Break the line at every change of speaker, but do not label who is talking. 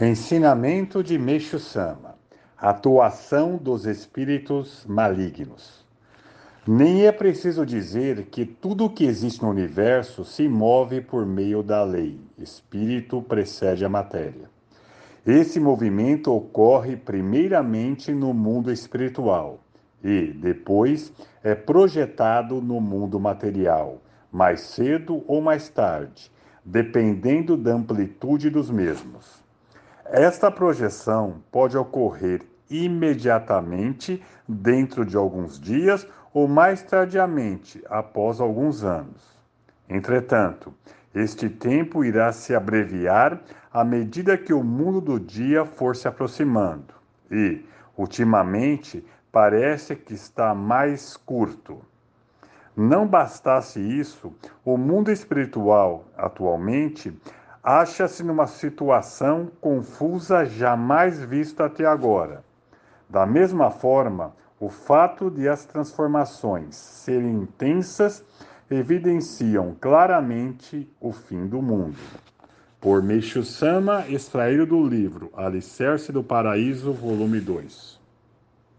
Ensinamento de Meixo Sama: Atuação dos espíritos malignos. Nem é preciso dizer que tudo o que existe no universo se move por meio da lei. Espírito precede a matéria. Esse movimento ocorre primeiramente no mundo espiritual e, depois, é projetado no mundo material, mais cedo ou mais tarde, dependendo da amplitude dos mesmos. Esta projeção pode ocorrer imediatamente, dentro de alguns dias, ou mais tardiamente, após alguns anos. Entretanto, este tempo irá se abreviar à medida que o mundo do dia for se aproximando, e, ultimamente, parece que está mais curto. Não bastasse isso, o mundo espiritual, atualmente, acha-se numa situação confusa jamais vista até agora. Da mesma forma, o fato de as transformações serem intensas evidenciam claramente o fim do mundo. Por Meixo Sama, extraído do livro Alicerce do Paraíso, volume 2.